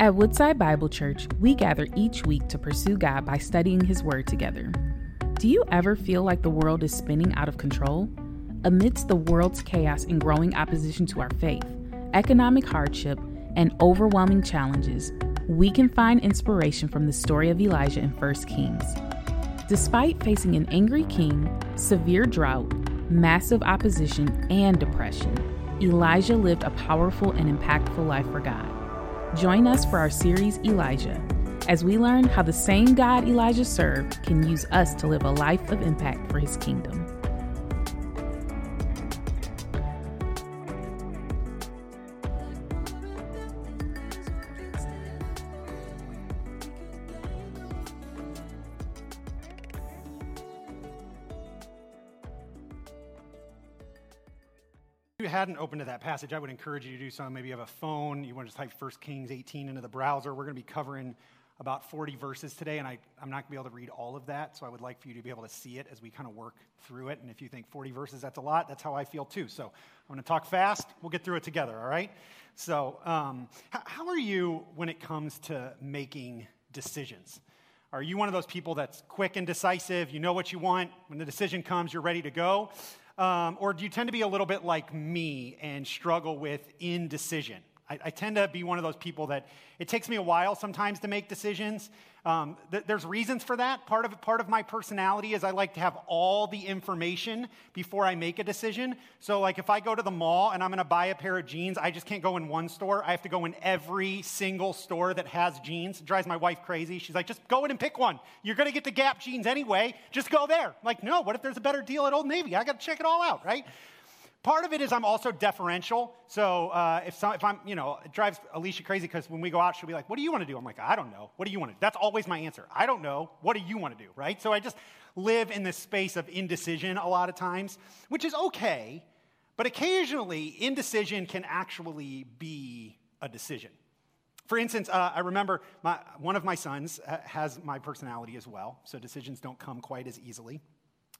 At Woodside Bible Church, we gather each week to pursue God by studying His Word together. Do you ever feel like the world is spinning out of control? Amidst the world's chaos and growing opposition to our faith, economic hardship, and overwhelming challenges, we can find inspiration from the story of Elijah in 1 Kings. Despite facing an angry king, severe drought, massive opposition, and depression, Elijah lived a powerful and impactful life for God. Join us for our series Elijah as we learn how the same God Elijah served can use us to live a life of impact for his kingdom. Hadn't opened to that passage, I would encourage you to do so. Maybe you have a phone, you want to type 1 Kings 18 into the browser. We're going to be covering about 40 verses today, and I, am not going to be able to read all of that, so I would like for you to be able to see it as we kind of work through it. And if you think 40 verses, that's a lot, that's how I feel too. So I'm going to talk fast. We'll get through it together, all right? So, um, how are you when it comes to making decisions? Are you one of those people that's quick and decisive? You know what you want. When the decision comes, you're ready to go. Um, or do you tend to be a little bit like me and struggle with indecision? I, I, tend to be one of those people that it takes me a while sometimes to make decisions. Um, th- there's reasons for that. Part of, part of my personality is I like to have all the information before I make a decision. So, like, if I go to the mall and I'm going to buy a pair of jeans, I just can't go in one store. I have to go in every single store that has jeans. It drives my wife crazy. She's like, just go in and pick one. You're going to get the Gap jeans anyway. Just go there. I'm like, no, what if there's a better deal at Old Navy? I got to check it all out, right? Part of it is I'm also deferential. So uh, if, some, if I'm, you know, it drives Alicia crazy because when we go out, she'll be like, What do you want to do? I'm like, I don't know. What do you want to do? That's always my answer. I don't know. What do you want to do? Right? So I just live in this space of indecision a lot of times, which is okay. But occasionally, indecision can actually be a decision. For instance, uh, I remember my, one of my sons has my personality as well, so decisions don't come quite as easily.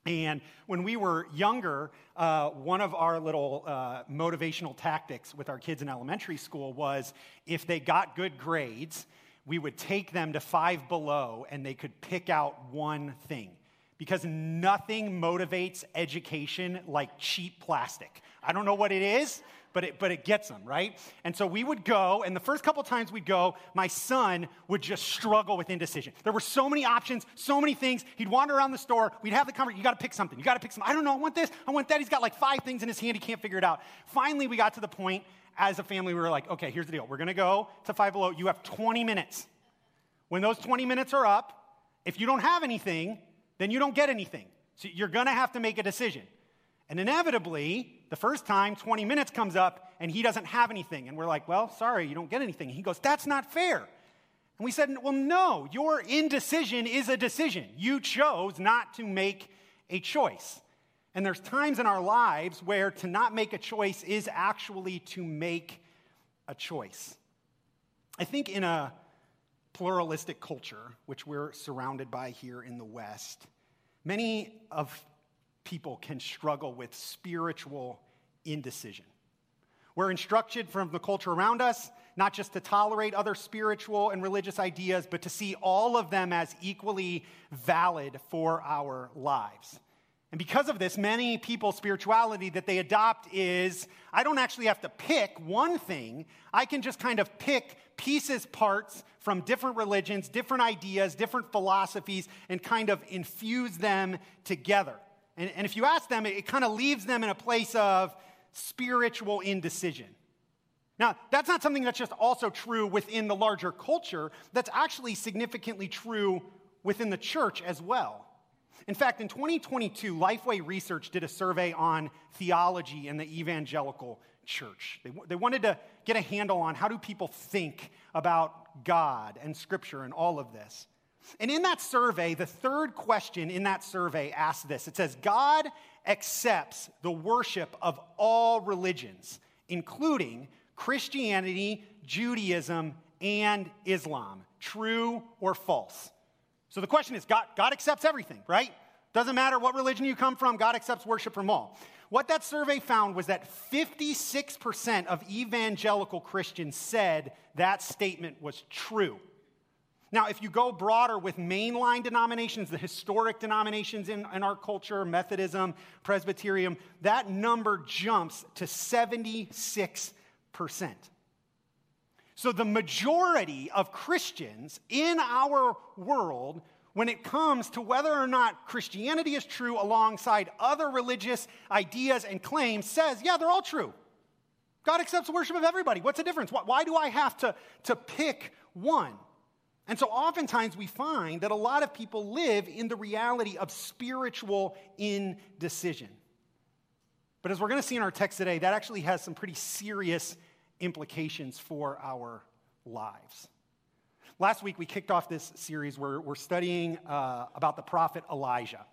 And when we were younger, uh, one of our little uh, motivational tactics with our kids in elementary school was if they got good grades, we would take them to five below and they could pick out one thing. Because nothing motivates education like cheap plastic. I don't know what it is, but it, but it gets them, right? And so we would go, and the first couple times we'd go, my son would just struggle with indecision. There were so many options, so many things. He'd wander around the store. We'd have the conversation. You got to pick something. You got to pick something. I don't know. I want this. I want that. He's got like five things in his hand. He can't figure it out. Finally, we got to the point as a family, we were like, okay, here's the deal. We're going to go to Five Below. You have 20 minutes. When those 20 minutes are up, if you don't have anything, then you don't get anything. So you're going to have to make a decision. And inevitably, the first time, 20 minutes comes up and he doesn't have anything. And we're like, well, sorry, you don't get anything. He goes, that's not fair. And we said, well, no, your indecision is a decision. You chose not to make a choice. And there's times in our lives where to not make a choice is actually to make a choice. I think in a pluralistic culture, which we're surrounded by here in the West, many of people can struggle with spiritual indecision. We're instructed from the culture around us not just to tolerate other spiritual and religious ideas, but to see all of them as equally valid for our lives. And because of this, many people's spirituality that they adopt is I don't actually have to pick one thing. I can just kind of pick pieces, parts from different religions, different ideas, different philosophies, and kind of infuse them together. And, and if you ask them, it, it kind of leaves them in a place of spiritual indecision. Now, that's not something that's just also true within the larger culture, that's actually significantly true within the church as well. In fact, in 2022, Lifeway Research did a survey on theology in the evangelical church. They, they wanted to get a handle on how do people think about God and Scripture and all of this. And in that survey, the third question in that survey asks this it says, God accepts the worship of all religions, including Christianity, Judaism, and Islam. True or false? So the question is God, God accepts everything, right? Doesn't matter what religion you come from, God accepts worship from all. What that survey found was that 56% of evangelical Christians said that statement was true. Now, if you go broader with mainline denominations, the historic denominations in, in, our culture, Methodism, Presbyterian, that number jumps to 76%. So the majority of Christians in our world, when it comes to whether or not Christianity is true alongside other religious ideas and claims, says, yeah, they're all true. God accepts worship of everybody. What's the difference? Why, why do I have to, to pick one? And so oftentimes we find that a lot of people live in the reality of spiritual indecision. But as we're going to see in our text today, that actually has some pretty serious implications for our lives. Last week, we kicked off this series where we're studying uh, about the prophet Elijah.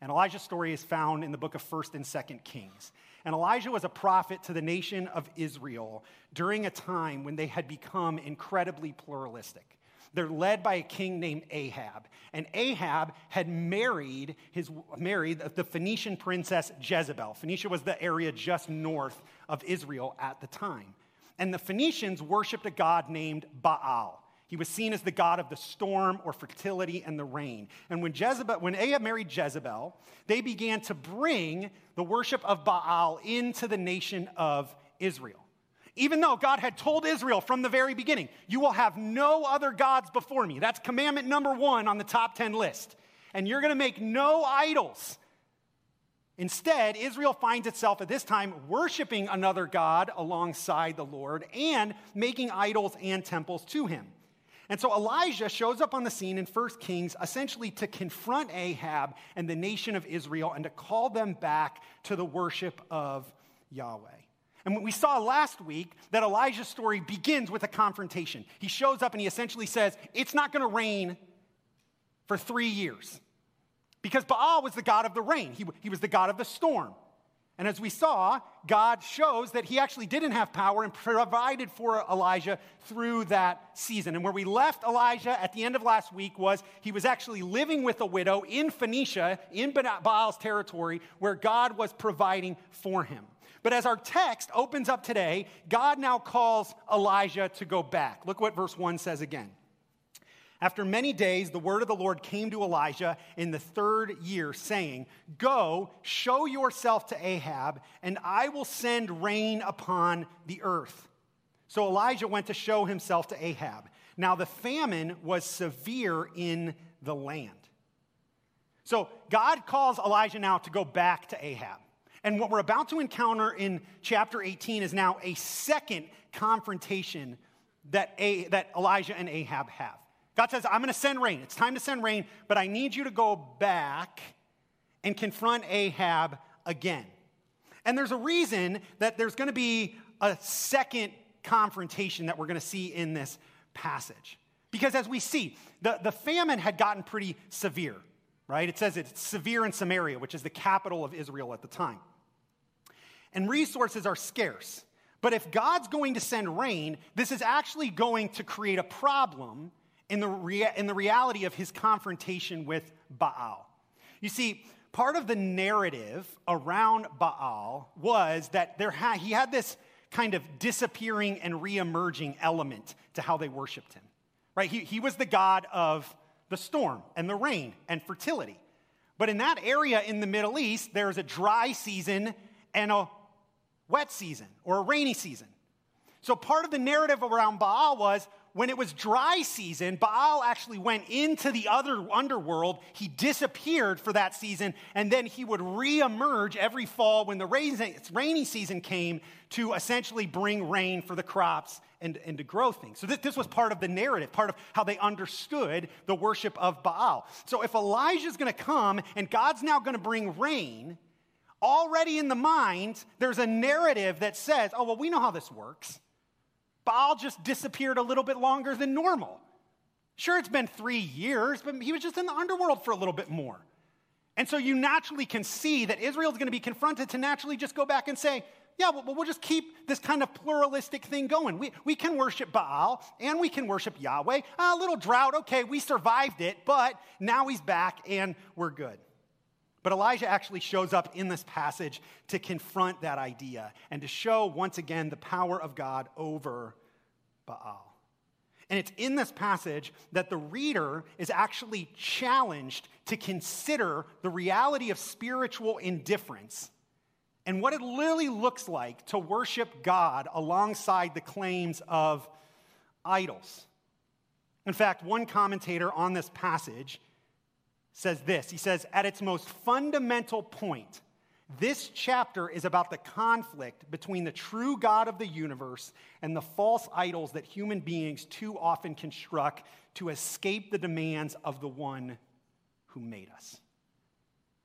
And Elijah's story is found in the book of 1st and 2nd Kings. And Elijah was a prophet to the nation of Israel during a time when they had become incredibly pluralistic. They're led by a king named Ahab. And Ahab had married, his, married the Phoenician princess Jezebel. Phoenicia was the area just north of Israel at the time. And the Phoenicians worshiped a god named Baal. He was seen as the god of the storm or fertility and the rain. And when, Jezebel, when Ahab married Jezebel, they began to bring the worship of Baal into the nation of Israel. Even though God had told Israel from the very beginning, you will have no other gods before me. That's commandment number one on the top 10 list. And you're going to make no idols. Instead, Israel finds itself at this time worshiping another God alongside the Lord and making idols and temples to him. And so Elijah shows up on the scene in 1 Kings essentially to confront Ahab and the nation of Israel and to call them back to the worship of Yahweh. And we saw last week that Elijah's story begins with a confrontation. He shows up and he essentially says, It's not going to rain for three years. Because Baal was the god of the rain, he, he was the god of the storm. And as we saw, God shows that he actually didn't have power and provided for Elijah through that season. And where we left Elijah at the end of last week was he was actually living with a widow in Phoenicia, in Baal's territory, where God was providing for him. But as our text opens up today, God now calls Elijah to go back. Look what verse 1 says again. After many days, the word of the Lord came to Elijah in the third year, saying, Go, show yourself to Ahab, and I will send rain upon the earth. So Elijah went to show himself to Ahab. Now the famine was severe in the land. So God calls Elijah now to go back to Ahab. And what we're about to encounter in chapter 18 is now a second confrontation that, a, that Elijah and Ahab have. God says, I'm going to send rain. It's time to send rain, but I need you to go back and confront Ahab again. And there's a reason that there's going to be a second confrontation that we're going to see in this passage. Because as we see, the, the famine had gotten pretty severe, right? It says it's severe in Samaria, which is the capital of Israel at the time and resources are scarce. But if God's going to send rain, this is actually going to create a problem in the, rea- in the reality of his confrontation with Baal. You see, part of the narrative around Baal was that there ha- he had this kind of disappearing and reemerging element to how they worshiped him. Right? He, he was the god of the storm and the rain and fertility. But in that area in the Middle East, there's a dry season and a wet season or a rainy season. So part of the narrative around Baal was when it was dry season, Baal actually went into the other underworld. He disappeared for that season, and then he would reemerge every fall when the rainy season came to essentially bring rain for the crops and, and to grow things. So this, was part of the narrative, part of how they understood the worship of Baal. So if Elijah's going to come and God's now going to bring rain, already in the mind, there's a narrative that says, oh, well, we know how this works. Baal just disappeared a little bit longer than normal. Sure, it's been three years, but he was just in the underworld for a little bit more. And so you naturally can see that Israel's going to be confronted to naturally just go back and say, yeah, well, we'll just keep this kind of pluralistic thing going. We, we can worship Baal and we can worship Yahweh. A little drought, okay, we survived it, but now he's back and we're good. But Elijah actually shows up in this passage to confront that idea and to show once again the power of God over Baal. And it's in this passage that the reader is actually challenged to consider the reality of spiritual indifference and what it literally looks like to worship God alongside the claims of idols. In fact, one commentator on this passage says this He says, At its most fundamental point, this chapter is about the conflict between the true God of the universe and the false idols that human beings too often construct to escape the demands of the one who made us.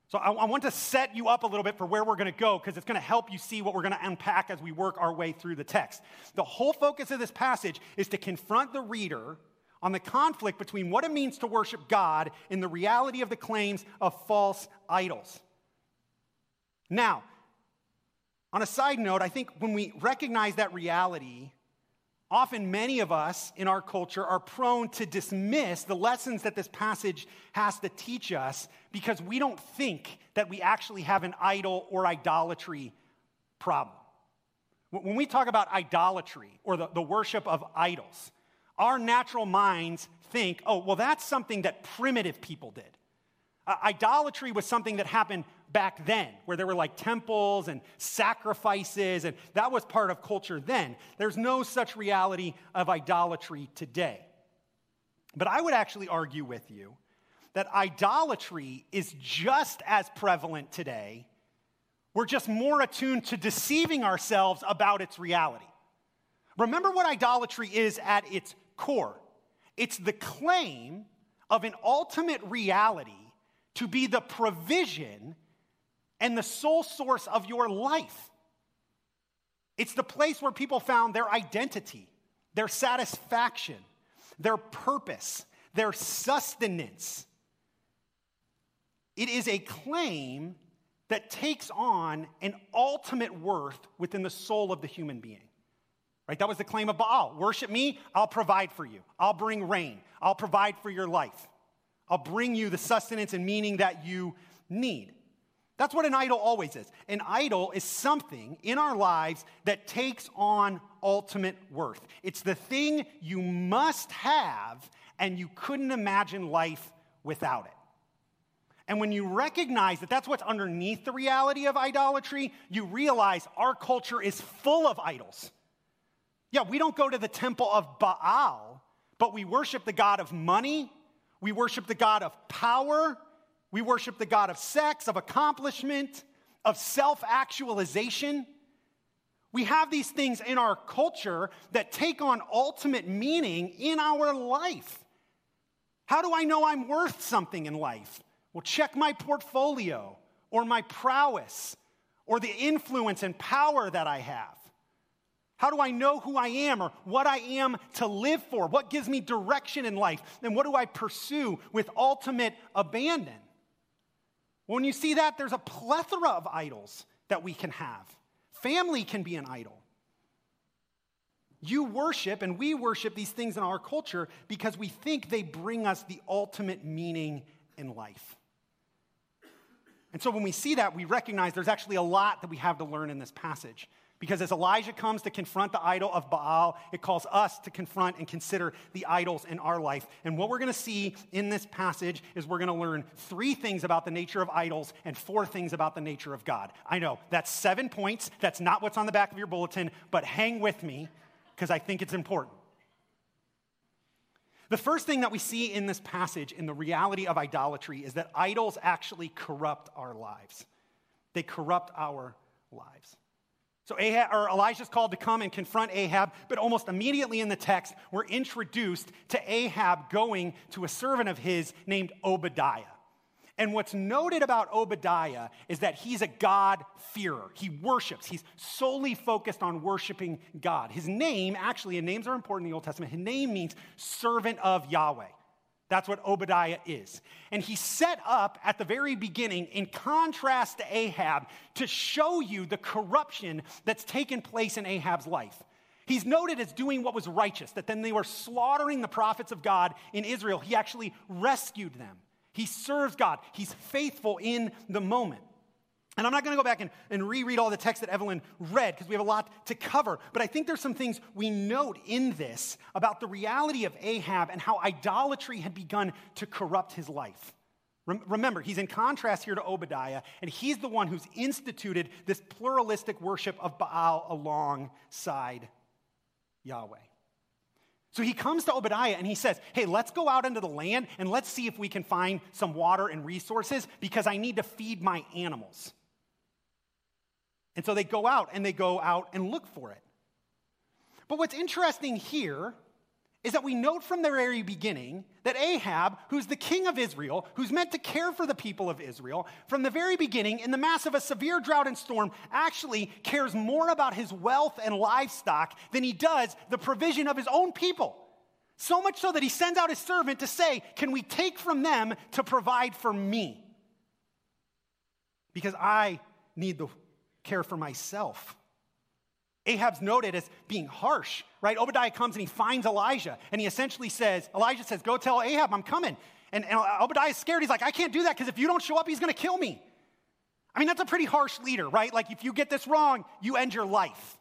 So I, I want to set you up a little bit for where we're going to go because it's going to help you see what we're going to unpack as we work our way through the text. The whole focus of this passage is to confront the reader on the conflict between what it means to worship God and the reality of the claims of false idols. Now, on a side note, I think when we recognize that reality, often many of us in our culture are prone to dismiss the lessons that this passage has to teach us because we don't think that we actually have an idol or idolatry problem. When we talk about idolatry or the, the worship of idols, our natural minds think, oh, well, that's something that primitive people did. Uh, idolatry was something that happened back then, where there were like temples and sacrifices, and that was part of culture then. There's no such reality of idolatry today. But I would actually argue with you that idolatry is just as prevalent today. We're just more attuned to deceiving ourselves about its reality. Remember what idolatry is at its core it's the claim of an ultimate reality to be the provision and the sole source of your life. It's the place where people found their identity, their satisfaction, their purpose, their sustenance. It is a claim that takes on an ultimate worth within the soul of the human being. Right? That was the claim of Baal. Worship me, I'll provide for you. I'll bring rain. I'll provide for your life. I'll bring you the sustenance and meaning that you need. That's what an idol always is. An idol is something in our lives that takes on ultimate worth. It's the thing you must have, and you couldn't imagine life without it. And when you recognize that that's what's underneath the reality of idolatry, you realize our culture is full of idols. Yeah, we don't go to the temple of Baal, but we worship the God of money, we worship the God of power, we worship the God of sex, of accomplishment, of self actualization. We have these things in our culture that take on ultimate meaning in our life. How do I know I'm worth something in life? Well, check my portfolio or my prowess or the influence and power that I have. How do I know who I am or what I am to live for? What gives me direction in life? And what do I pursue with ultimate abandon? When you see that, there's a plethora of idols that we can have. Family can be an idol. You worship and we worship these things in our culture because we think they bring us the ultimate meaning in life. And so when we see that, we recognize there's actually a lot that we have to learn in this passage. Because as Elijah comes to confront the idol of Baal, it calls us to confront and consider the idols in our life. And what we're going to see in this passage is we're going to learn three things about the nature of idols and four things about the nature of God. I know that's seven points. That's not what's on the back of your bulletin, but hang with me because I think it's important. The first thing that we see in this passage in the reality of idolatry is that idols actually corrupt our lives. They corrupt our lives. So Ahab, or Elijah's called to come and confront Ahab, but almost immediately in the text, we're introduced to Ahab going to a servant of his named Obadiah. And what's noted about Obadiah is that he's a God-fearer. He worships. He's solely focused on worshiping God. His name, actually, and names are important in the Old Testament, his name means servant of Yahweh. That's what Obadiah is. And he set up at the very beginning, in contrast to Ahab, to show you the corruption that's taken place in Ahab's life. He's noted as doing what was righteous, that then they were slaughtering the prophets of God in Israel. He actually rescued them. He serves God, he's faithful in the moment. And I'm not going to go back and, and reread all the text that Evelyn read because we have a lot to cover. But I think there's some things we note in this about the reality of Ahab and how idolatry had begun to corrupt his life. Remember, he's in contrast here to Obadiah, and he's the one who's instituted this pluralistic worship of Baal alongside Yahweh. So he comes to Obadiah and he says, Hey, let's go out into the land and let's see if we can find some water and resources because I need to feed my animals. And so they go out and they go out and look for it. But what's interesting here is that we note from the very beginning that Ahab, who's the king of Israel, who's meant to care for the people of Israel, from the very beginning, in the mass of a severe drought and storm, actually cares more about his wealth and livestock than he does the provision of his own people. So much so that he sends out his servant to say, Can we take from them to provide for me? Because I need the care for myself. Ahab's noted as being harsh, right? Obadiah comes and he finds Elijah, and he essentially says, Elijah says, Go tell Ahab I'm coming. And, and Obadiah's scared. He's like, I can't do that because if you don't show up, he's going to kill me. I mean, that's a pretty harsh leader, right? Like, if you get this wrong, you end your life.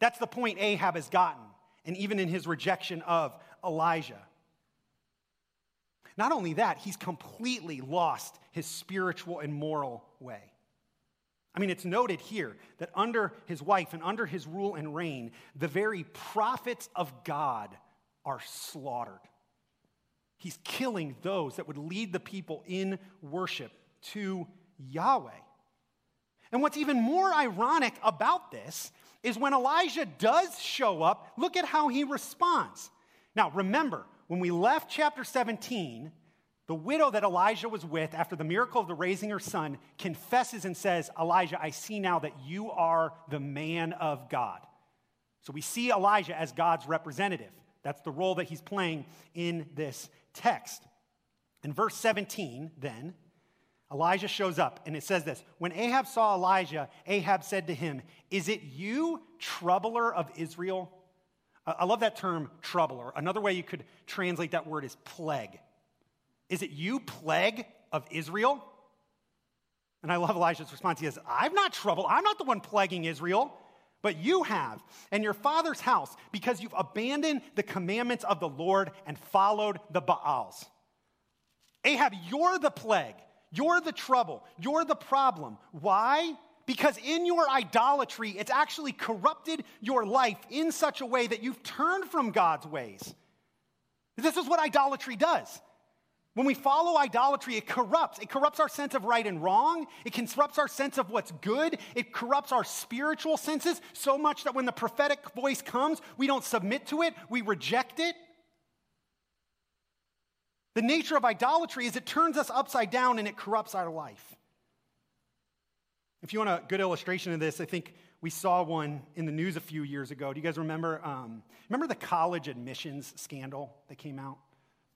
That's the point Ahab has gotten, and even in his rejection of Elijah. Not only that, he's completely lost his spiritual and moral way. I mean, it's noted here that under his wife and under his rule and reign, the very prophets of God are slaughtered. He's killing those that would lead the people in worship to Yahweh. And what's even more ironic about this is when Elijah does show up, look at how he responds. Now, remember, when we left chapter 17, the widow that Elijah was with after the miracle of the raising her son confesses and says, Elijah, I see now that you are the man of God. So we see Elijah as God's representative. That's the role that he's playing in this text. In verse 17, then, Elijah shows up and it says this When Ahab saw Elijah, Ahab said to him, Is it you, troubler of Israel? I love that term, troubler. Another way you could translate that word is plague. Is it you, plague of Israel? And I love Elijah's response. He says, I'm not trouble. I'm not the one plaguing Israel, but you have, and your father's house, because you've abandoned the commandments of the Lord and followed the Baals. Ahab, you're the plague. You're the trouble. You're the problem. Why? Because in your idolatry, it's actually corrupted your life in such a way that you've turned from God's ways. This is what idolatry does. When we follow idolatry, it corrupts. It corrupts our sense of right and wrong. It corrupts our sense of what's good. It corrupts our spiritual senses so much that when the prophetic voice comes, we don't submit to it, we reject it. The nature of idolatry is it turns us upside down and it corrupts our life. If you want a good illustration of this, I think we saw one in the news a few years ago. Do you guys remember? Um, remember the college admissions scandal that came out?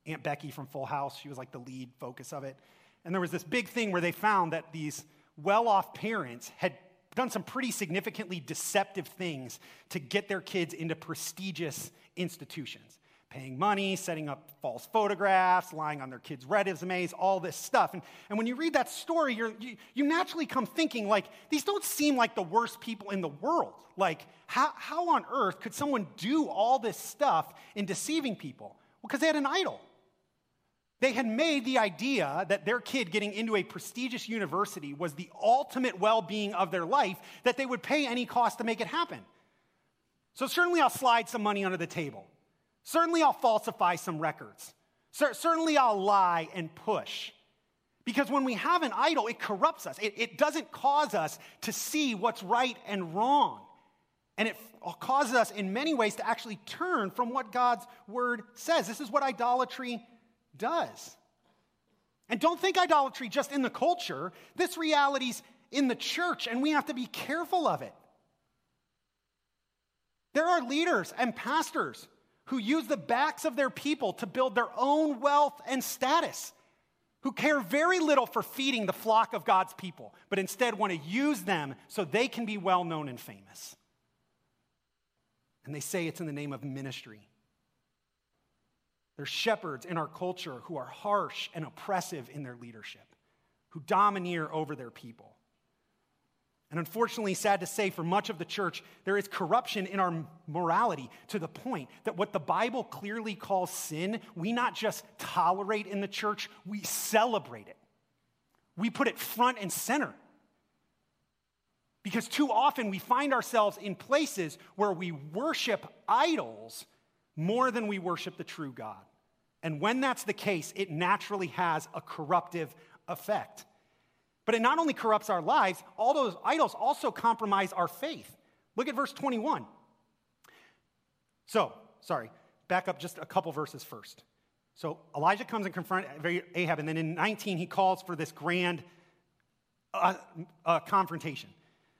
Aunt Becky from Full House. She was like the lead focus of it. And there was this big thing where they found that these well off parents had done some pretty significantly deceptive things to get their kids into prestigious institutions. Paying money, setting up false photographs, lying on their kids' resumes, all this stuff. And, and when you read that story, you you naturally come thinking, like, these don't seem like the worst people in the world. Like, how, how on earth could someone do all this stuff in deceiving people? Well, because they had an idol. They had made the idea that their kid getting into a prestigious university was the ultimate well being of their life, that they would pay any cost to make it happen. So, certainly, I'll slide some money under the table. Certainly, I'll falsify some records. Certainly, I'll lie and push. Because when we have an idol, it corrupts us. It, it doesn't cause us to see what's right and wrong. And it causes us, in many ways, to actually turn from what God's word says. This is what idolatry does. And don't think idolatry just in the culture, this reality's in the church, and we have to be careful of it. There are leaders and pastors who use the backs of their people to build their own wealth and status, who care very little for feeding the flock of God's people, but instead want to use them so they can be well known and famous. And they say it's in the name of ministry. There's shepherds in our culture who are harsh and oppressive in their leadership, who domineer over their people. And unfortunately, sad to say, for much of the church, there is corruption in our morality to the point that what the Bible clearly calls sin, we not just tolerate in the church, we celebrate it. We put it front and center. Because too often we find ourselves in places where we worship idols more than we worship the true God. And when that's the case, it naturally has a corruptive effect. But it not only corrupts our lives, all those idols also compromise our faith. Look at verse 21. So, sorry, back up just a couple verses first. So Elijah comes and confronts Ahab, and then in 19 he calls for this grand uh, uh, confrontation.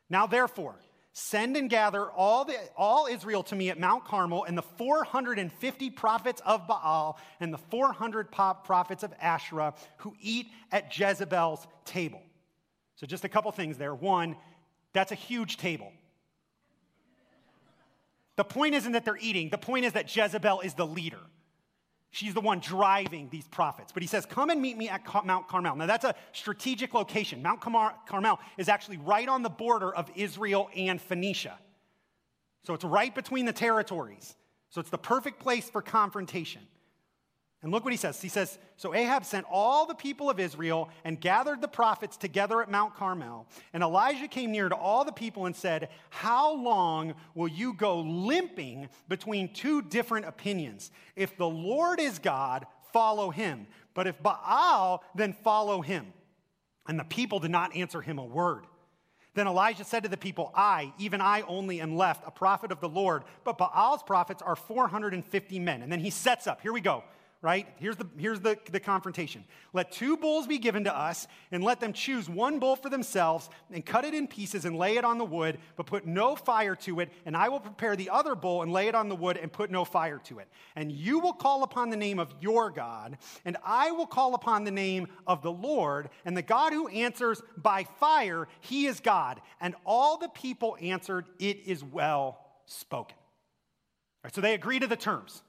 Now, therefore, Send and gather all, the, all Israel to me at Mount Carmel, and the 450 prophets of Baal and the 400 prophets of Asherah who eat at Jezebel's table. So, just a couple things there. One, that's a huge table. The point isn't that they're eating, the point is that Jezebel is the leader. She's the one driving these prophets. But he says, Come and meet me at Mount Carmel. Now, that's a strategic location. Mount Carmel is actually right on the border of Israel and Phoenicia. So it's right between the territories. So it's the perfect place for confrontation. And look what he says. He says, So Ahab sent all the people of Israel and gathered the prophets together at Mount Carmel. And Elijah came near to all the people and said, How long will you go limping between two different opinions? If the Lord is God, follow him. But if Baal, then follow him. And the people did not answer him a word. Then Elijah said to the people, I, even I only am left, a prophet of the Lord, but Baal's prophets are 450 men. And then he sets up, here we go right? Here's the, here's the, the confrontation. Let two bulls be given to us, and let them choose one bull for themselves, and cut it in pieces and lay it on the wood, but put no fire to it. And I will prepare the other bull and lay it on the wood and put no fire to it. And you will call upon the name of your God, and I will call upon the name of the Lord. And the God who answers by fire, he is God. And all the people answered, It is well spoken. Right, so they agree to the terms.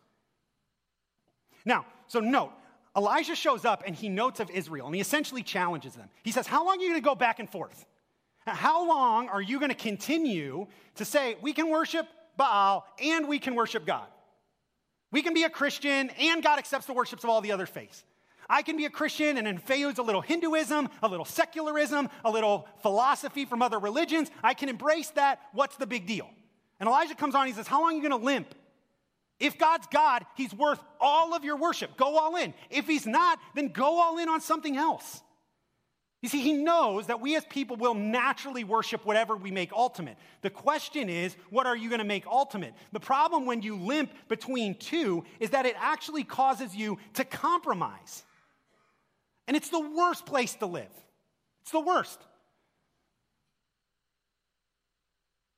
Now, so note, Elijah shows up and he notes of Israel and he essentially challenges them. He says, How long are you going to go back and forth? How long are you going to continue to say, we can worship Baal and we can worship God? We can be a Christian and God accepts the worships of all the other faiths. I can be a Christian and infuse a little Hinduism, a little secularism, a little philosophy from other religions. I can embrace that. What's the big deal? And Elijah comes on, and he says, How long are you going to limp? If God's God, He's worth all of your worship. Go all in. If He's not, then go all in on something else. You see, He knows that we as people will naturally worship whatever we make ultimate. The question is, what are you going to make ultimate? The problem when you limp between two is that it actually causes you to compromise. And it's the worst place to live. It's the worst.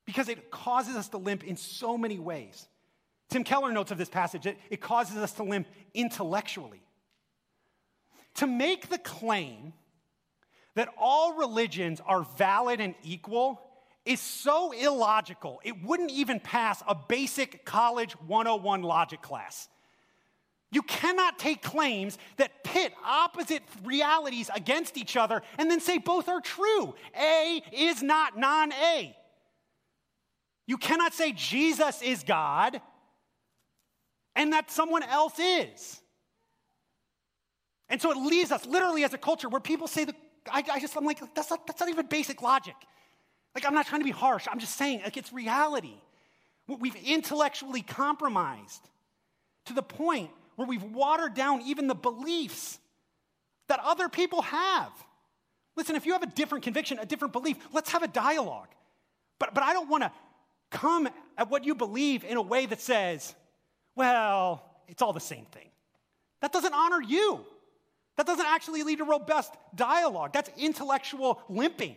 Because it causes us to limp in so many ways. Tim Keller notes of this passage that it causes us to limp intellectually. To make the claim that all religions are valid and equal is so illogical, it wouldn't even pass a basic college 101 logic class. You cannot take claims that pit opposite realities against each other and then say both are true. A is not non A. You cannot say Jesus is God and that someone else is. And so it leaves us literally as a culture where people say that I, I just, I'm like, that's not, that's not even basic logic. Like, I'm not trying to be harsh. I'm just saying, like, it's reality. We've intellectually compromised to the point where we've watered down even the beliefs that other people have. Listen, if you have a different conviction, a different belief, let's have a dialogue. But, but I don't want to come at what you believe in a way that says, well, it's all the same thing. That doesn't honor you. That doesn't actually lead to robust dialogue. That's intellectual limping.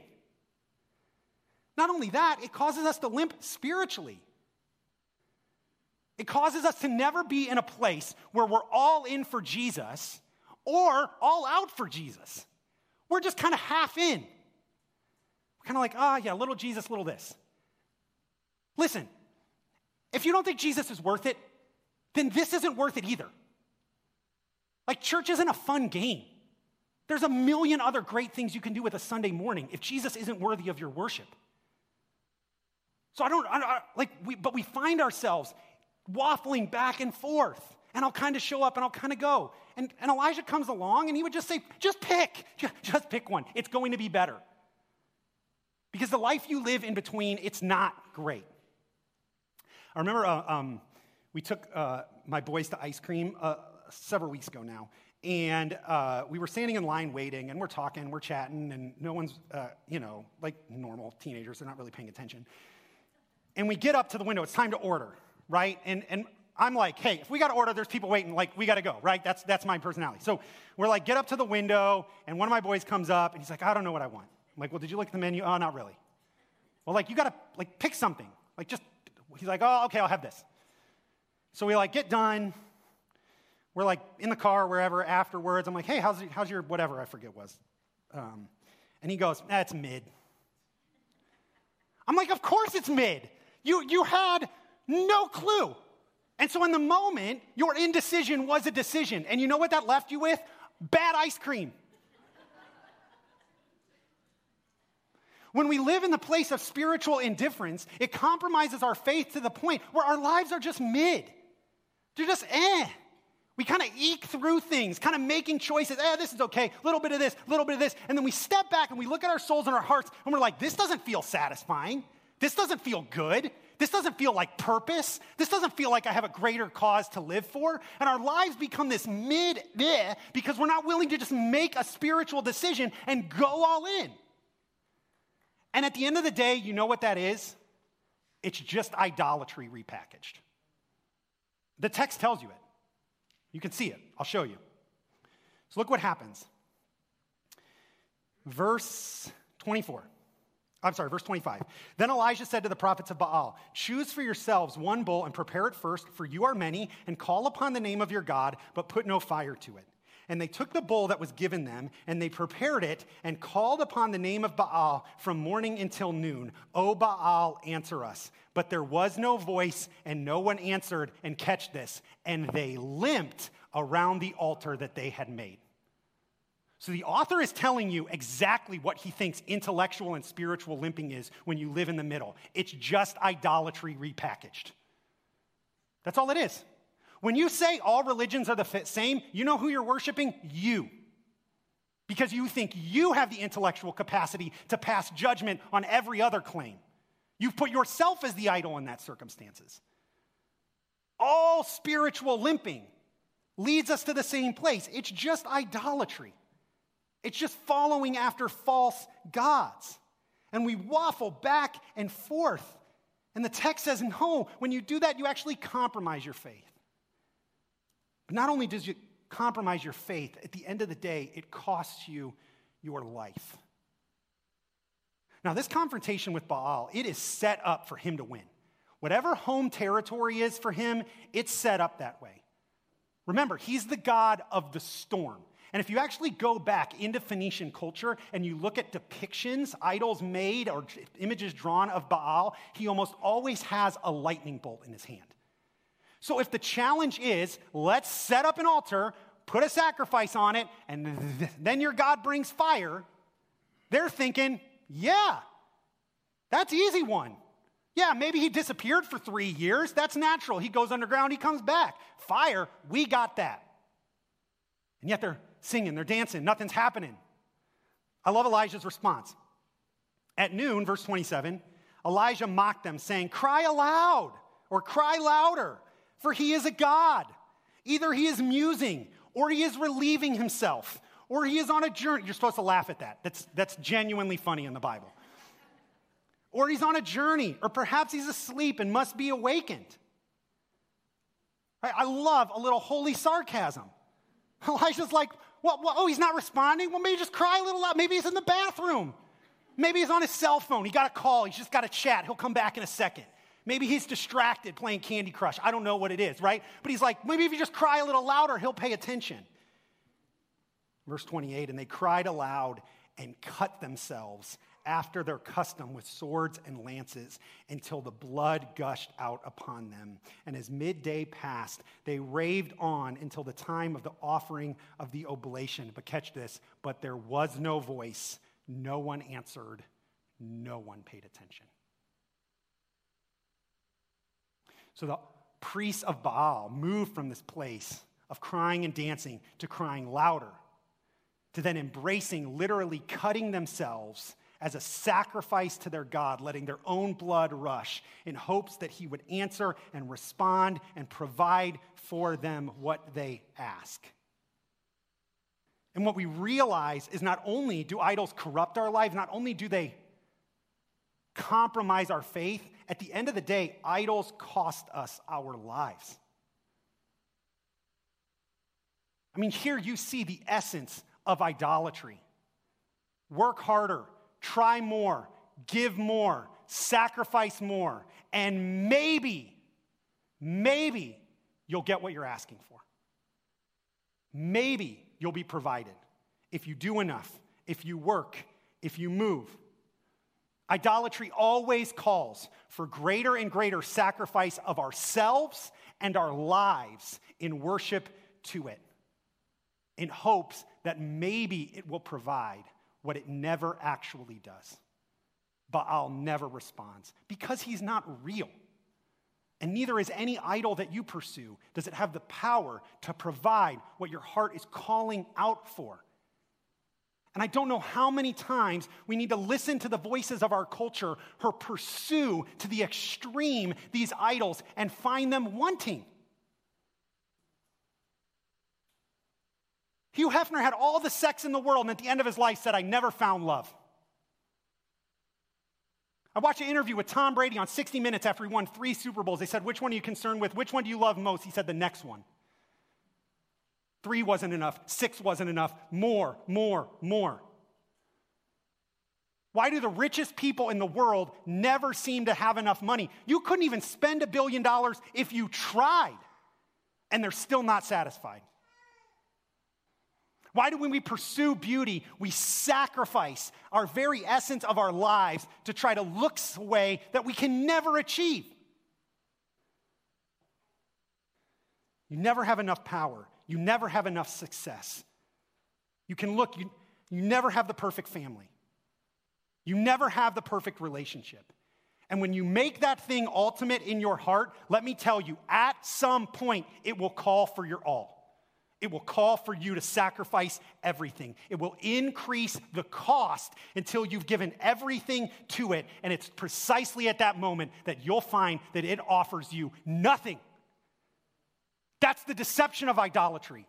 Not only that, it causes us to limp spiritually. It causes us to never be in a place where we're all in for Jesus or all out for Jesus. We're just kind of half in. We're kind of like, ah, oh, yeah, little Jesus, little this. Listen, if you don't think Jesus is worth it, then this isn't worth it either. Like, church isn't a fun game. There's a million other great things you can do with a Sunday morning if Jesus isn't worthy of your worship. So I don't, I don't like, we, but we find ourselves waffling back and forth. And I'll kind of show up and I'll kind of go. And, and Elijah comes along and he would just say, just pick, just pick one. It's going to be better. Because the life you live in between, it's not great. I remember uh, um, we took uh, my boys to ice cream uh, several weeks ago now. And uh, we were standing in line waiting, and we're talking, we're chatting, and no one's, uh, you know, like normal teenagers, they're not really paying attention. And we get up to the window, it's time to order, right? And, and I'm like, hey, if we got to order, there's people waiting, like, we got to go, right? That's, that's my personality. So we're like, get up to the window, and one of my boys comes up, and he's like, I don't know what I want. I'm like, well, did you look at the menu? Oh, not really. Well, like, you got to, like, pick something. Like, just, he's like, oh, okay, I'll have this. So we, like, get done, we're like in the car, wherever, afterwards. I'm like, hey, how's, how's your whatever? I forget was. Um, and he goes, that's eh, mid. I'm like, of course it's mid. You, you had no clue. And so in the moment, your indecision was a decision. And you know what that left you with? Bad ice cream. When we live in the place of spiritual indifference, it compromises our faith to the point where our lives are just mid. They're just eh. We kind of eke through things, kind of making choices. Eh, this is okay. A little bit of this, a little bit of this. And then we step back and we look at our souls and our hearts and we're like, this doesn't feel satisfying. This doesn't feel good. This doesn't feel like purpose. This doesn't feel like I have a greater cause to live for. And our lives become this mid eh because we're not willing to just make a spiritual decision and go all in. And at the end of the day, you know what that is? It's just idolatry repackaged. The text tells you it. You can see it. I'll show you. So look what happens. Verse 24. I'm sorry, verse 25. Then Elijah said to the prophets of Baal, Choose for yourselves one bull and prepare it first, for you are many, and call upon the name of your God, but put no fire to it. And they took the bull that was given them, and they prepared it, and called upon the name of Baal from morning until noon. O Baal, answer us. But there was no voice, and no one answered. And catch this, and they limped around the altar that they had made. So the author is telling you exactly what he thinks intellectual and spiritual limping is when you live in the middle. It's just idolatry repackaged. That's all it is. When you say all religions are the same, you know who you're worshiping? You. Because you think you have the intellectual capacity to pass judgment on every other claim. You've put yourself as the idol in that circumstances. All spiritual limping leads us to the same place. It's just idolatry. It's just following after false gods. And we waffle back and forth. And the text says, no, when you do that, you actually compromise your faith. But not only does it compromise your faith, at the end of the day, it costs you your life. Now, this confrontation with Baal, it is set up for him to win. Whatever home territory is for him, it's set up that way. Remember, he's the god of the storm. And if you actually go back into Phoenician culture and you look at depictions, idols made or images drawn of Baal, he almost always has a lightning bolt in his hand. So if the challenge is, let's set up an altar, put a sacrifice on it, and then your God brings fire, they're thinking, yeah, that's easy one. Yeah, maybe he disappeared for three years. That's natural. He goes underground, he comes back. Fire, we got that. And yet they're singing, they're dancing, nothing's happening. I love Elijah's response. At noon, verse 27, Elijah mocked them, saying, Cry aloud or cry louder, for he is a God. Either he is musing or he is relieving himself or he is on a journey. You're supposed to laugh at that. That's, that's genuinely funny in the Bible. Or he's on a journey, or perhaps he's asleep and must be awakened. I, I love a little holy sarcasm. Elijah's like, what, oh, he's not responding? Well, maybe just cry a little loud. Maybe he's in the bathroom. Maybe he's on his cell phone. He got a call. He's just got a chat. He'll come back in a second. Maybe he's distracted playing Candy Crush. I don't know what it is, right? But he's like, maybe if you just cry a little louder, he'll pay attention. Verse 28 And they cried aloud and cut themselves after their custom with swords and lances until the blood gushed out upon them. And as midday passed, they raved on until the time of the offering of the oblation. But catch this, but there was no voice, no one answered, no one paid attention. So the priests of Baal moved from this place of crying and dancing to crying louder, to then embracing, literally cutting themselves as a sacrifice to their God, letting their own blood rush in hopes that He would answer and respond and provide for them what they ask. And what we realize is not only do idols corrupt our lives, not only do they compromise our faith, at the end of the day, idols cost us our lives. I mean, here you see the essence of idolatry. Work harder, try more, give more, sacrifice more, and maybe, maybe you'll get what you're asking for. Maybe you'll be provided if you do enough, if you work, if you move. Idolatry always calls for greater and greater sacrifice of ourselves and our lives in worship to it, in hopes that maybe it will provide what it never actually does. Baal never responds because he's not real. And neither is any idol that you pursue. Does it have the power to provide what your heart is calling out for? And I don't know how many times we need to listen to the voices of our culture or pursue to the extreme these idols and find them wanting. Hugh Hefner had all the sex in the world and at the end of his life said, I never found love. I watched an interview with Tom Brady on 60 Minutes after he won three Super Bowls. They said, Which one are you concerned with? Which one do you love most? He said, The next one. Three wasn't enough. Six wasn't enough. More, more, more. Why do the richest people in the world never seem to have enough money? You couldn't even spend a billion dollars if you tried, and they're still not satisfied. Why do when we pursue beauty, we sacrifice our very essence of our lives to try to look a way that we can never achieve? You never have enough power. You never have enough success. You can look, you, you never have the perfect family. You never have the perfect relationship. And when you make that thing ultimate in your heart, let me tell you, at some point, it will call for your all. It will call for you to sacrifice everything. It will increase the cost until you've given everything to it. And it's precisely at that moment that you'll find that it offers you nothing. That's the deception of idolatry.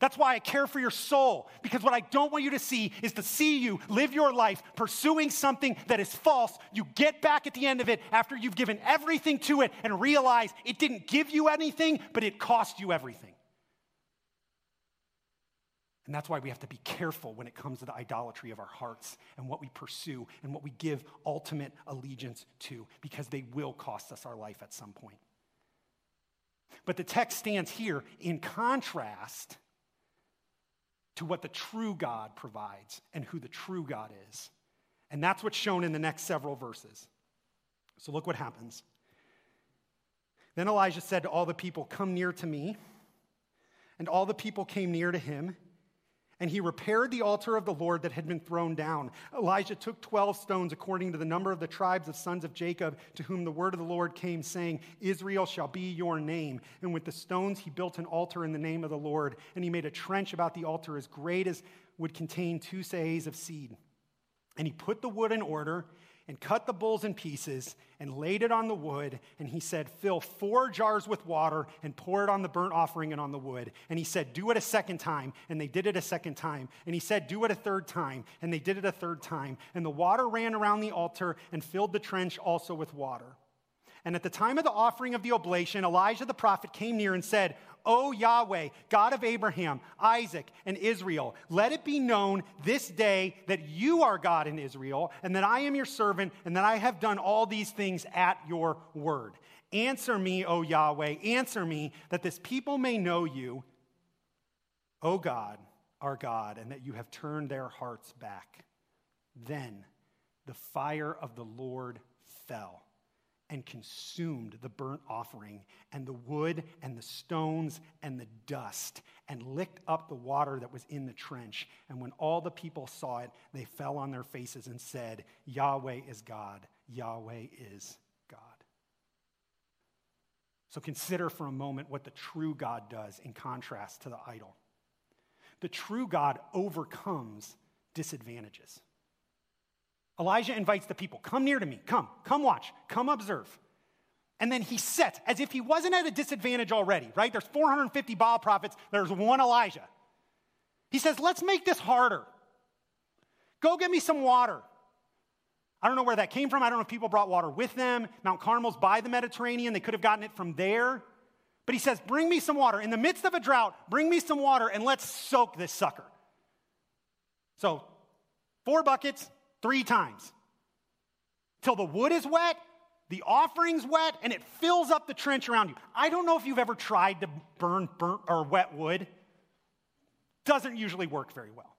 That's why I care for your soul, because what I don't want you to see is to see you live your life pursuing something that is false. You get back at the end of it after you've given everything to it and realize it didn't give you anything, but it cost you everything. And that's why we have to be careful when it comes to the idolatry of our hearts and what we pursue and what we give ultimate allegiance to, because they will cost us our life at some point. But the text stands here in contrast to what the true God provides and who the true God is. And that's what's shown in the next several verses. So look what happens. Then Elijah said to all the people, Come near to me. And all the people came near to him. And he repaired the altar of the Lord that had been thrown down. Elijah took 12 stones according to the number of the tribes of sons of Jacob, to whom the word of the Lord came, saying, Israel shall be your name. And with the stones he built an altar in the name of the Lord. And he made a trench about the altar as great as would contain two seahs of seed. And he put the wood in order and cut the bulls in pieces and laid it on the wood. And he said, Fill four jars with water and pour it on the burnt offering and on the wood. And he said, Do it a second time. And they did it a second time. And he said, Do it a third time. And they did it a third time. And the water ran around the altar and filled the trench also with water. And at the time of the offering of the oblation, Elijah the prophet came near and said, O Yahweh, God of Abraham, Isaac, and Israel, let it be known this day that you are God in Israel, and that I am your servant, and that I have done all these things at your word. Answer me, O Yahweh, answer me, that this people may know you, O God, our God, and that you have turned their hearts back. Then the fire of the Lord fell and consumed the burnt offering and the wood and the stones and the dust and licked up the water that was in the trench. And when all the people saw it, they fell on their faces and said, Yahweh is God, Yahweh is God. So consider for a moment what the true God does in contrast to the idol. The true God overcomes disadvantages. Elijah invites the people, come near to me, come, come watch, come observe. And then he sets, as if he wasn't at a disadvantage already, right? There's 450 Baal prophets, there's one Elijah. He says, let's make this harder. Go get me some water. I don't know where that came from. I don't know if people brought water with them. Mount Carmel's by the Mediterranean. They could have gotten it from there. But he says, Bring me some water. In the midst of a drought, bring me some water and let's soak this sucker. So, four buckets, three times till the wood is wet, the offering's wet, and it fills up the trench around you. I don't know if you've ever tried to burn burnt or wet wood. Doesn't usually work very well.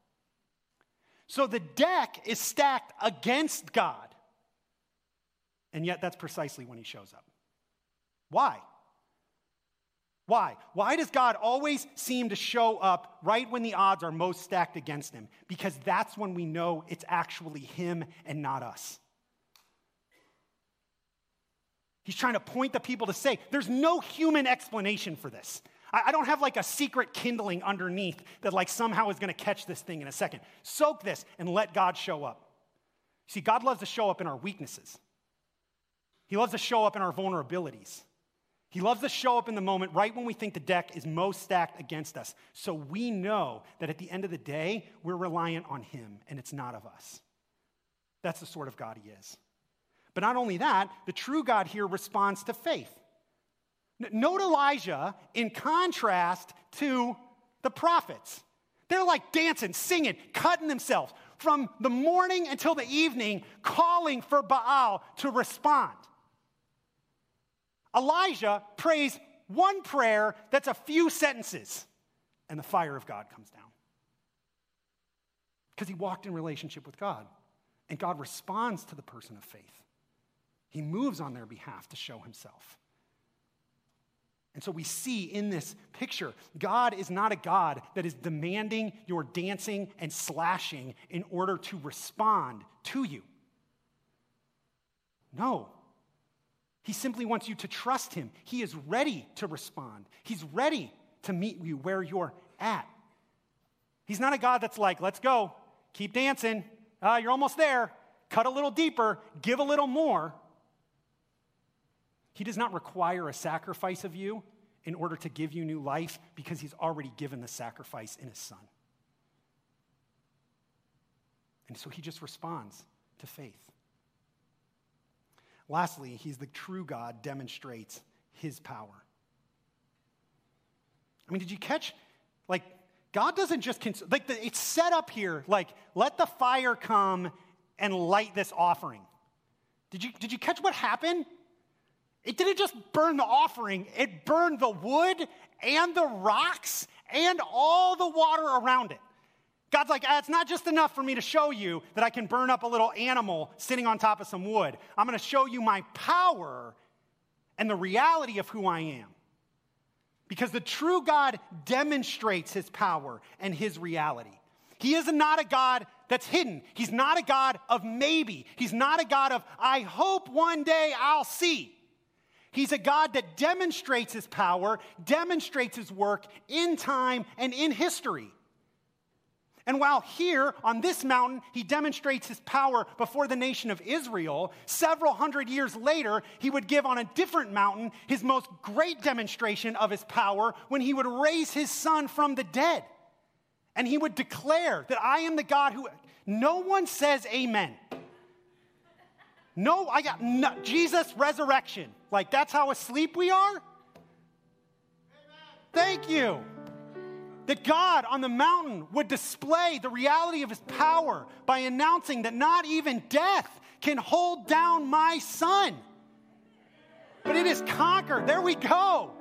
So the deck is stacked against God. And yet that's precisely when he shows up. Why? Why? Why does God always seem to show up right when the odds are most stacked against him? Because that's when we know it's actually him and not us. He's trying to point the people to say, there's no human explanation for this. I, don't have like a secret kindling underneath that like somehow is going to catch this thing in a second. Soak this and let God show up. See, God loves to show up in our weaknesses. He loves to show up in our vulnerabilities. He loves to show up in the moment right when we think the deck is most stacked against us. So we know that at the end of the day, we're reliant on Him and it's not of us. That's the sort of God He is. But not only that, the true God here responds to faith. Note Elijah in contrast to the prophets. They're like dancing, singing, cutting themselves from the morning until the evening, calling for Baal to respond. Elijah prays one prayer that's a few sentences, and the fire of God comes down. Because he walked in relationship with God, and God responds to the person of faith. He moves on their behalf to show himself. And so we see in this picture, God is not a God that is demanding your dancing and slashing in order to respond to you. No, he simply wants you to trust him. He is ready to respond, he's ready to meet you where you're at. He's not a God that's like, let's go, keep dancing. Uh, you're almost there. Cut a little deeper, give a little more. He does not require a sacrifice of you in order to give you new life because he's already given the sacrifice in his son. And so he just responds to faith. Lastly, he's the true God, demonstrates his power. I mean, did you catch? Like, God doesn't just, cons- like, the, it's set up here, like, let the fire come and light this offering. Did you, did you catch what happened? It didn't just burn the offering, it burned the wood and the rocks and all the water around it. God's like, ah, it's not just enough for me to show you that I can burn up a little animal sitting on top of some wood. I'm going to show you my power and the reality of who I am. Because the true God demonstrates his power and his reality. He is not a God that's hidden. He's not a God of maybe. He's not a God of, I hope one day I'll see. He's a God that demonstrates his power, demonstrates his work in time and in history. And while here on this mountain, he demonstrates his power before the nation of Israel, several hundred years later, he would give on a different mountain his most great demonstration of his power when he would raise his son from the dead. And he would declare that I am the God who, no one says amen. No, I got no, Jesus resurrection. Like that's how asleep we are? Amen. Thank you that God on the mountain would display the reality of his power by announcing that not even death can hold down my son. But it is conquered. There we go.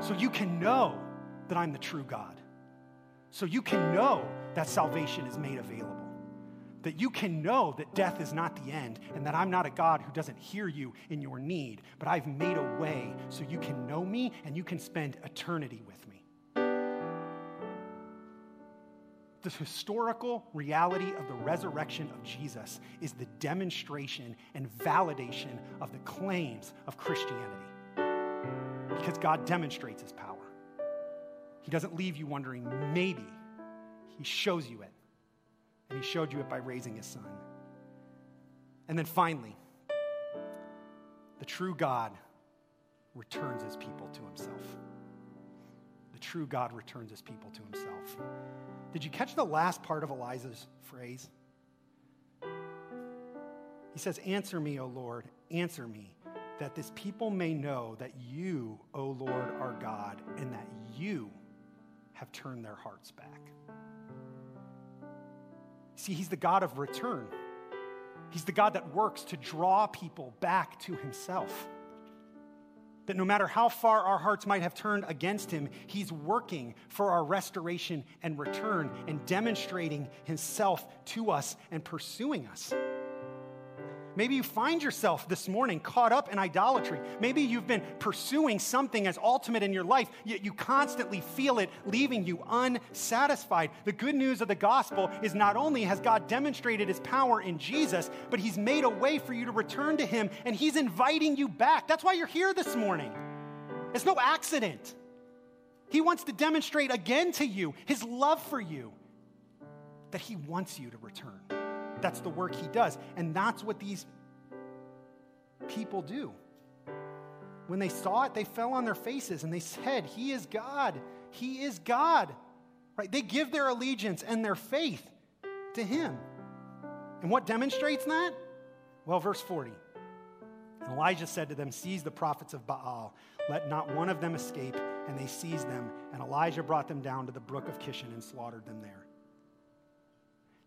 So you can know that I'm the true God. So you can know that salvation is made available. That you can know that death is not the end and that I'm not a God who doesn't hear you in your need, but I've made a way so you can know me and you can spend eternity with me. The historical reality of the resurrection of Jesus is the demonstration and validation of the claims of Christianity because God demonstrates his power. He doesn't leave you wondering, maybe. He shows you it. And he showed you it by raising his son. And then finally, the true God returns his people to himself. The true God returns his people to himself. Did you catch the last part of Elijah's phrase? He says, Answer me, O Lord, answer me, that this people may know that you, O Lord, are God, and that you have turned their hearts back. See, He's the God of return. He's the God that works to draw people back to Himself. That no matter how far our hearts might have turned against Him, He's working for our restoration and return and demonstrating Himself to us and pursuing us. Maybe you find yourself this morning caught up in idolatry. Maybe you've been pursuing something as ultimate in your life, yet you constantly feel it leaving you unsatisfied. The good news of the gospel is not only has God demonstrated his power in Jesus, but he's made a way for you to return to him and he's inviting you back. That's why you're here this morning. It's no accident. He wants to demonstrate again to you his love for you, that he wants you to return. That's the work he does. And that's what these people do. When they saw it, they fell on their faces and they said, He is God. He is God. Right? They give their allegiance and their faith to him. And what demonstrates that? Well, verse 40. And Elijah said to them, Seize the prophets of Baal. Let not one of them escape. And they seized them. And Elijah brought them down to the brook of Kishon and slaughtered them there.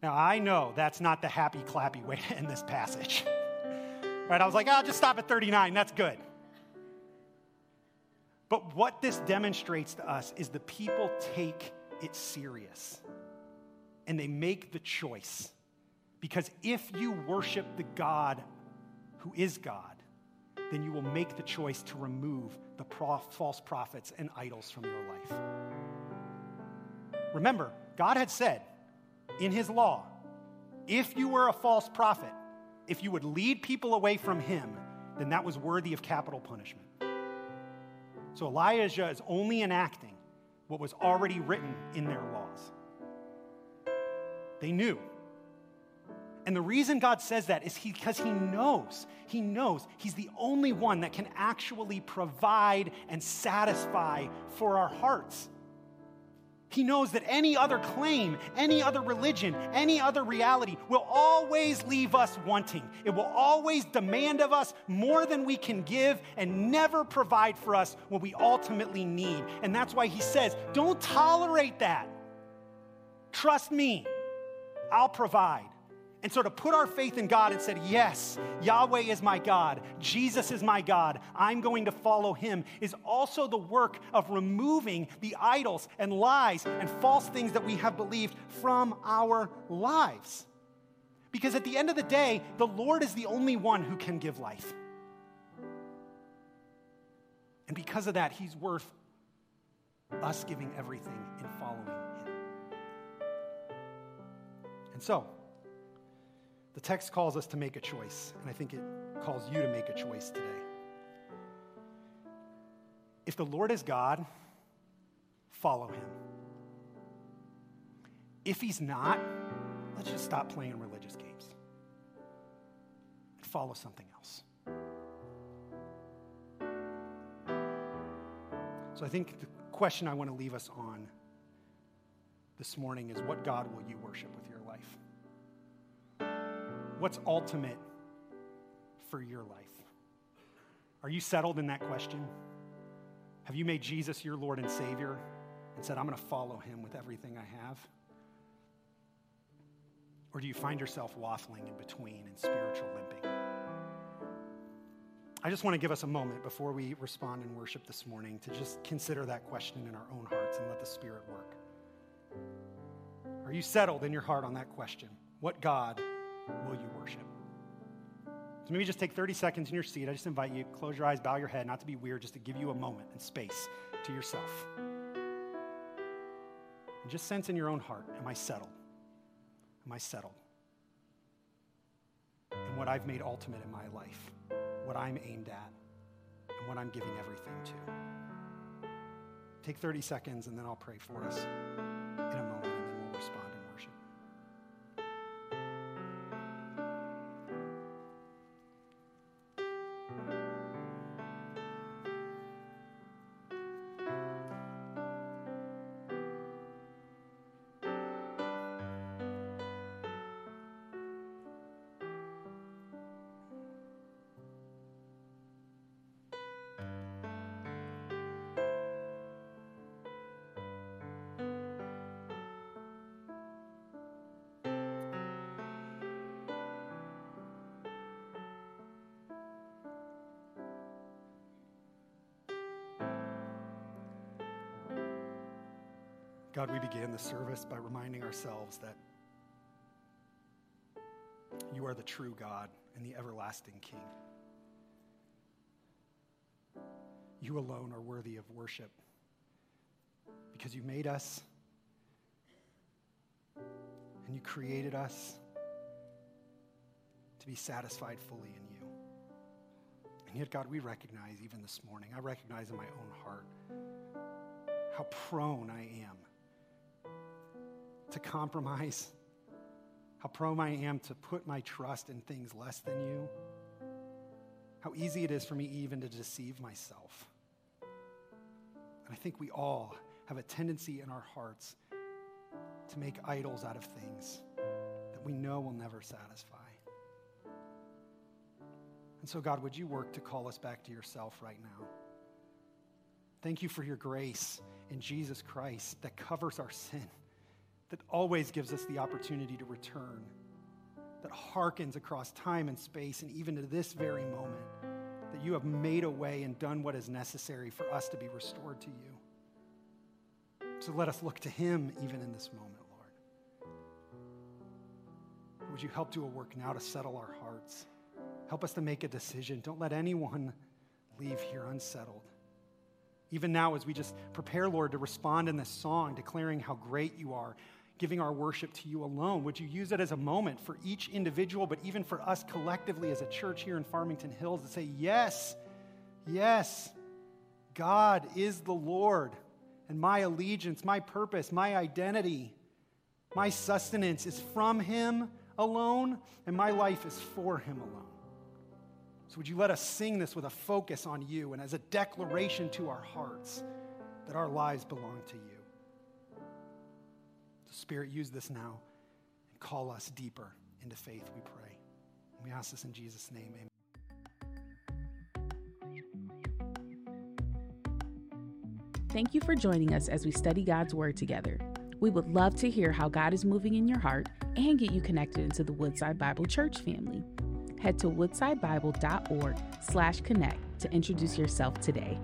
Now, I know that's not the happy, clappy way to end this passage. Right? I was like, I'll just stop at 39. That's good. But what this demonstrates to us is the people take it serious and they make the choice. Because if you worship the God who is God, then you will make the choice to remove the prof- false prophets and idols from your life. Remember, God had said, in his law, if you were a false prophet, if you would lead people away from him, then that was worthy of capital punishment. So Elijah is only enacting what was already written in their laws. They knew. And the reason God says that is because he, he knows, he knows he's the only one that can actually provide and satisfy for our hearts. He knows that any other claim, any other religion, any other reality will always leave us wanting. It will always demand of us more than we can give and never provide for us what we ultimately need. And that's why he says, don't tolerate that. Trust me, I'll provide. And so to put our faith in God and said, Yes, Yahweh is my God, Jesus is my God, I'm going to follow him, is also the work of removing the idols and lies and false things that we have believed from our lives. Because at the end of the day, the Lord is the only one who can give life. And because of that, he's worth us giving everything and following him. And so, the text calls us to make a choice, and I think it calls you to make a choice today. If the Lord is God, follow him. If he's not, let's just stop playing religious games and follow something else. So I think the question I want to leave us on this morning is what God will you worship with your? What's ultimate for your life? Are you settled in that question? Have you made Jesus your Lord and Savior and said, I'm going to follow him with everything I have? Or do you find yourself waffling in between and spiritual limping? I just want to give us a moment before we respond in worship this morning to just consider that question in our own hearts and let the Spirit work. Are you settled in your heart on that question? What God will you worship? So maybe just take 30 seconds in your seat. I just invite you, close your eyes, bow your head, not to be weird, just to give you a moment and space to yourself. And just sense in your own heart, am I settled? Am I settled? In what I've made ultimate in my life, what I'm aimed at, and what I'm giving everything to. Take 30 seconds and then I'll pray for us God, we began the service by reminding ourselves that you are the true God and the everlasting King. You alone are worthy of worship because you made us and you created us to be satisfied fully in you. And yet, God, we recognize even this morning, I recognize in my own heart how prone I am to compromise, how prone I am to put my trust in things less than you, how easy it is for me even to deceive myself. And I think we all have a tendency in our hearts to make idols out of things that we know will never satisfy. And so, God, would you work to call us back to yourself right now? Thank you for your grace in Jesus Christ that covers our sin that always gives us the opportunity to return, that hearkens across time and space and even to this very moment, that you have made a way and done what is necessary for us to be restored to you. So let us look to him even in this moment, Lord. Would you help do a work now to settle our hearts? Help us to make a decision. Don't let anyone leave here unsettled. Even now, as we just prepare, Lord, to respond in this song, declaring how great you are, giving our worship to you alone? Would you use it as a moment for each individual, but even for us collectively as a church here in Farmington Hills to say, Yes, yes, God is the Lord, and my allegiance, my purpose, my identity, my sustenance is from Him alone, and my life is for Him alone. So, would you let us sing this with a focus on you and as a declaration to our hearts that our lives belong to you? Spirit, use this now and call us deeper into faith, we pray. We ask this in Jesus' name. Amen. Thank you for joining us as we study God's Word together. We would love to hear how God is moving in your heart and get you connected into the Woodside Bible Church family. Head to woodsidebible.org slash connect to introduce yourself today.